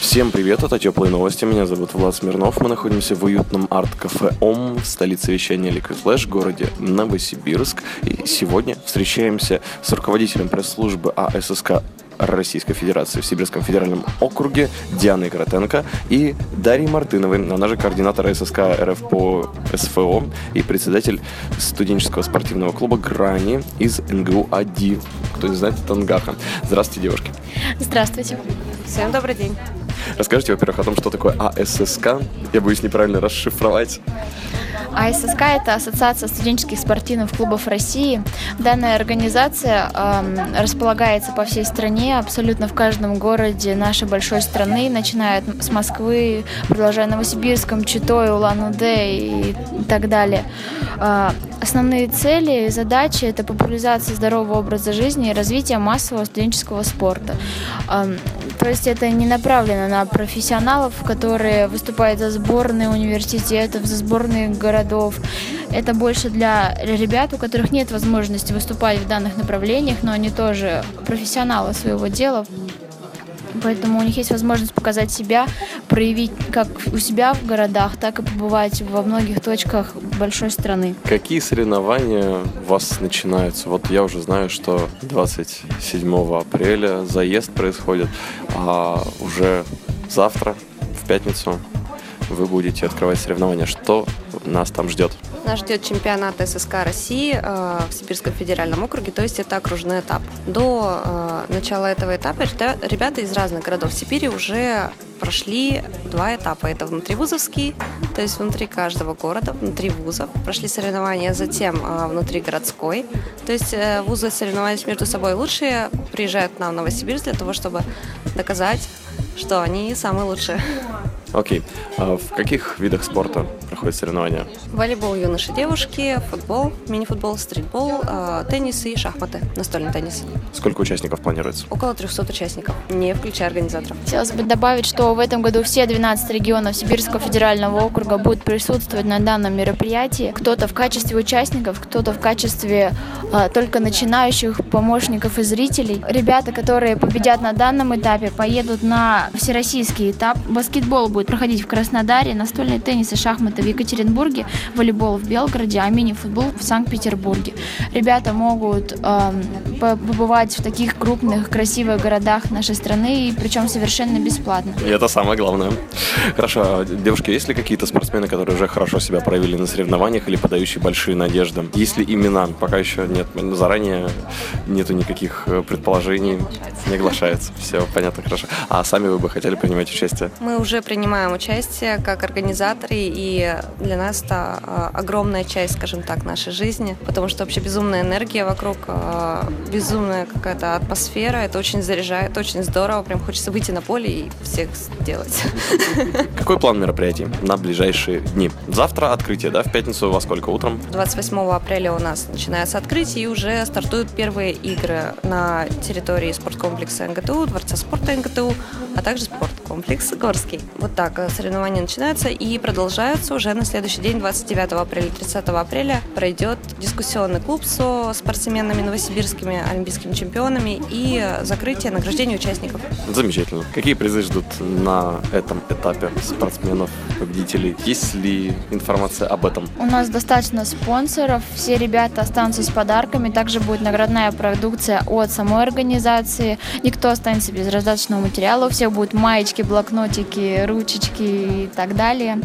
Всем привет, это Теплые новости, меня зовут Влад Смирнов, мы находимся в уютном арт-кафе ОМ в столице вещания Liquid Flash, городе Новосибирск. И сегодня встречаемся с руководителем пресс-службы АССК Российской Федерации в Сибирском федеральном округе Дианой Коротенко и Дарьей Мартыновой, она же координатор ССК РФ по СФО и председатель студенческого спортивного клуба «Грани» из НГУ АДИ. Кто не знает, это Ангаха. Здравствуйте, девушки. Здравствуйте. Всем добрый день. Расскажите, во-первых, о том, что такое АССК. Я боюсь неправильно расшифровать. АССК – это Ассоциация студенческих спортивных клубов России. Данная организация эм, располагается по всей стране, абсолютно в каждом городе нашей большой страны, начиная с Москвы, продолжая Новосибирском, Читой, Улан-Удэ и так далее. Э, основные цели и задачи – это популяризация здорового образа жизни и развитие массового студенческого спорта. Эм, то это не направлено на профессионалов, которые выступают за сборные университетов, за сборные городов. Это больше для ребят, у которых нет возможности выступать в данных направлениях, но они тоже профессионалы своего дела, Поэтому у них есть возможность показать себя, проявить как у себя в городах, так и побывать во многих точках большой страны. Какие соревнования у вас начинаются? Вот я уже знаю, что 27 апреля заезд происходит, а уже завтра, в пятницу, вы будете открывать соревнования. Что нас там ждет? Нас ждет чемпионат ССК России э, в Сибирском федеральном округе, то есть это окружной этап. До э, начала этого этапа ребята из разных городов Сибири уже прошли два этапа. Это внутривузовский, то есть внутри каждого города, внутри вузов. Прошли соревнования, затем э, внутри городской. То есть вузы соревновались между собой лучшие, приезжают к нам в Новосибирск для того, чтобы доказать, что они самые лучшие. Окей. А в каких видах спорта проходят соревнования? Волейбол юноши девушки, футбол, мини-футбол, стритбол, а, теннис и шахматы, настольный теннис. Сколько участников планируется? Около 300 участников, не включая организаторов. Хотелось бы добавить, что в этом году все 12 регионов Сибирского федерального округа будут присутствовать на данном мероприятии. Кто-то в качестве участников, кто-то в качестве а, только начинающих помощников и зрителей. Ребята, которые победят на данном этапе, поедут на всероссийский этап. Баскетбол будет проходить в Краснодаре, настольный теннис и шахматы в Екатеринбурге, волейбол в Белгороде, а мини-футбол в Санкт-Петербурге. Ребята могут э, побывать в таких крупных, красивых городах нашей страны, и причем совершенно бесплатно. И это самое главное. Хорошо, а, девушки, есть ли какие-то спортсмены, которые уже хорошо себя проявили на соревнованиях или подающие большие надежды? Есть ли имена? Пока еще нет. Заранее нету никаких э, предположений. Не оглашается. Все понятно, хорошо. А сами вы бы хотели принимать участие? Мы уже принимаем участие как организаторы, и для нас это а, огромная часть, скажем так, нашей жизни, потому что вообще безумная энергия вокруг, а, безумная какая-то атмосфера, это очень заряжает, очень здорово, прям хочется выйти на поле и всех сделать. Какой план мероприятий на ближайшие дни? Завтра открытие, да, в пятницу во сколько утром? 28 апреля у нас начинается открытие и уже стартуют первые игры на территории спорткомплекса НГТУ, Дворца спорта НГТУ, а также спорткомплекс Горский. Вот так э, соревнования начинаются и продолжаются уже на следующий день, 29 апреля, 30 апреля, пройдет дискуссионный клуб со спортсменами новосибирскими, олимпийскими чемпионами и закрытие награждения участников. Замечательно. Какие призы ждут на этом этапе спортсменов, победителей? Есть ли информация об этом? У нас достаточно спонсоров, все ребята останутся с подарками, также будет наградная продукция от самой организации, никто останется без раздаточного материала, у всех будут маечки, блокнотики, ручечки и так далее.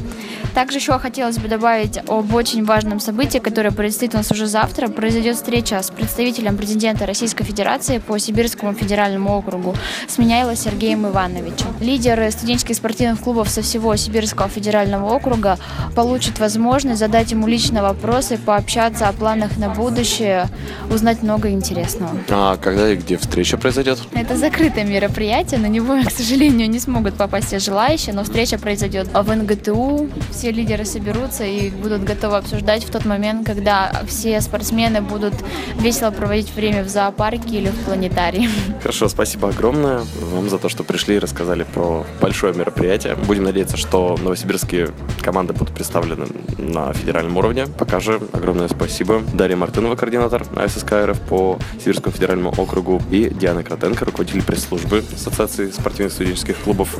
Также еще хотелось бы добавить об очень важном событии, которое предстоит у нас уже завтра. Произойдет встреча с представителем президента Российской Федерации по Сибирскому федеральному округу Сменяйло Сергеем Ивановичем. Лидеры студенческих спортивных клубов со всего Сибирского федерального округа получат возможность задать ему лично вопросы, пообщаться о планах на будущее, узнать много интересного. А когда и где встреча произойдет? Это закрытое мероприятие, на него к сожалению, сожалению, не смогут попасть все желающие, но встреча произойдет в НГТУ. Все лидеры соберутся и будут готовы обсуждать в тот момент, когда все спортсмены будут весело проводить время в зоопарке или в планетарии. Хорошо, спасибо огромное вам за то, что пришли и рассказали про большое мероприятие. Будем надеяться, что новосибирские команды будут представлены на федеральном уровне. Пока же огромное спасибо Дарья Мартынова, координатор АССК РФ по Сибирскому федеральному округу, и Диана Кротенко, руководитель пресс-службы Ассоциации спортивных студенческих клубов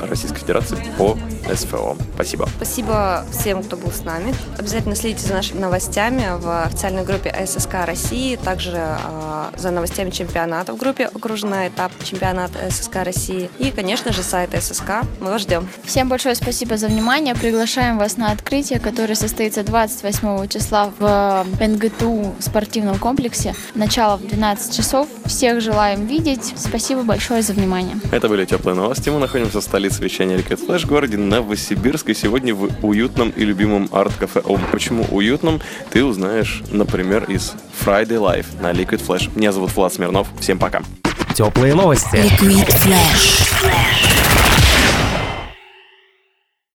Российской Федерации по СФО. Спасибо. Спасибо всем, кто был с нами. Обязательно следите за нашими новостями в официальной группе ССК России, также э, за новостями чемпионата в группе «Окружной этап чемпионата ССК России» и, конечно же, сайт ССК. Мы вас ждем. Всем большое спасибо за внимание. Приглашаем вас на открытие, которое состоится 28 числа в НГТУ спортивном комплексе. Начало в 12 часов. Всех желаем видеть. Спасибо большое за внимание. Это были теплые новости. Мы находимся в столице вещания Liquid Flash, городе Новосибирск. И сегодня в уютном и любимом арт-кафе ОМ. Почему уютном, ты узнаешь, например, из Friday Life на Liquid Flash. Меня зовут Влад Смирнов. Всем пока. Теплые новости. Liquid Flash.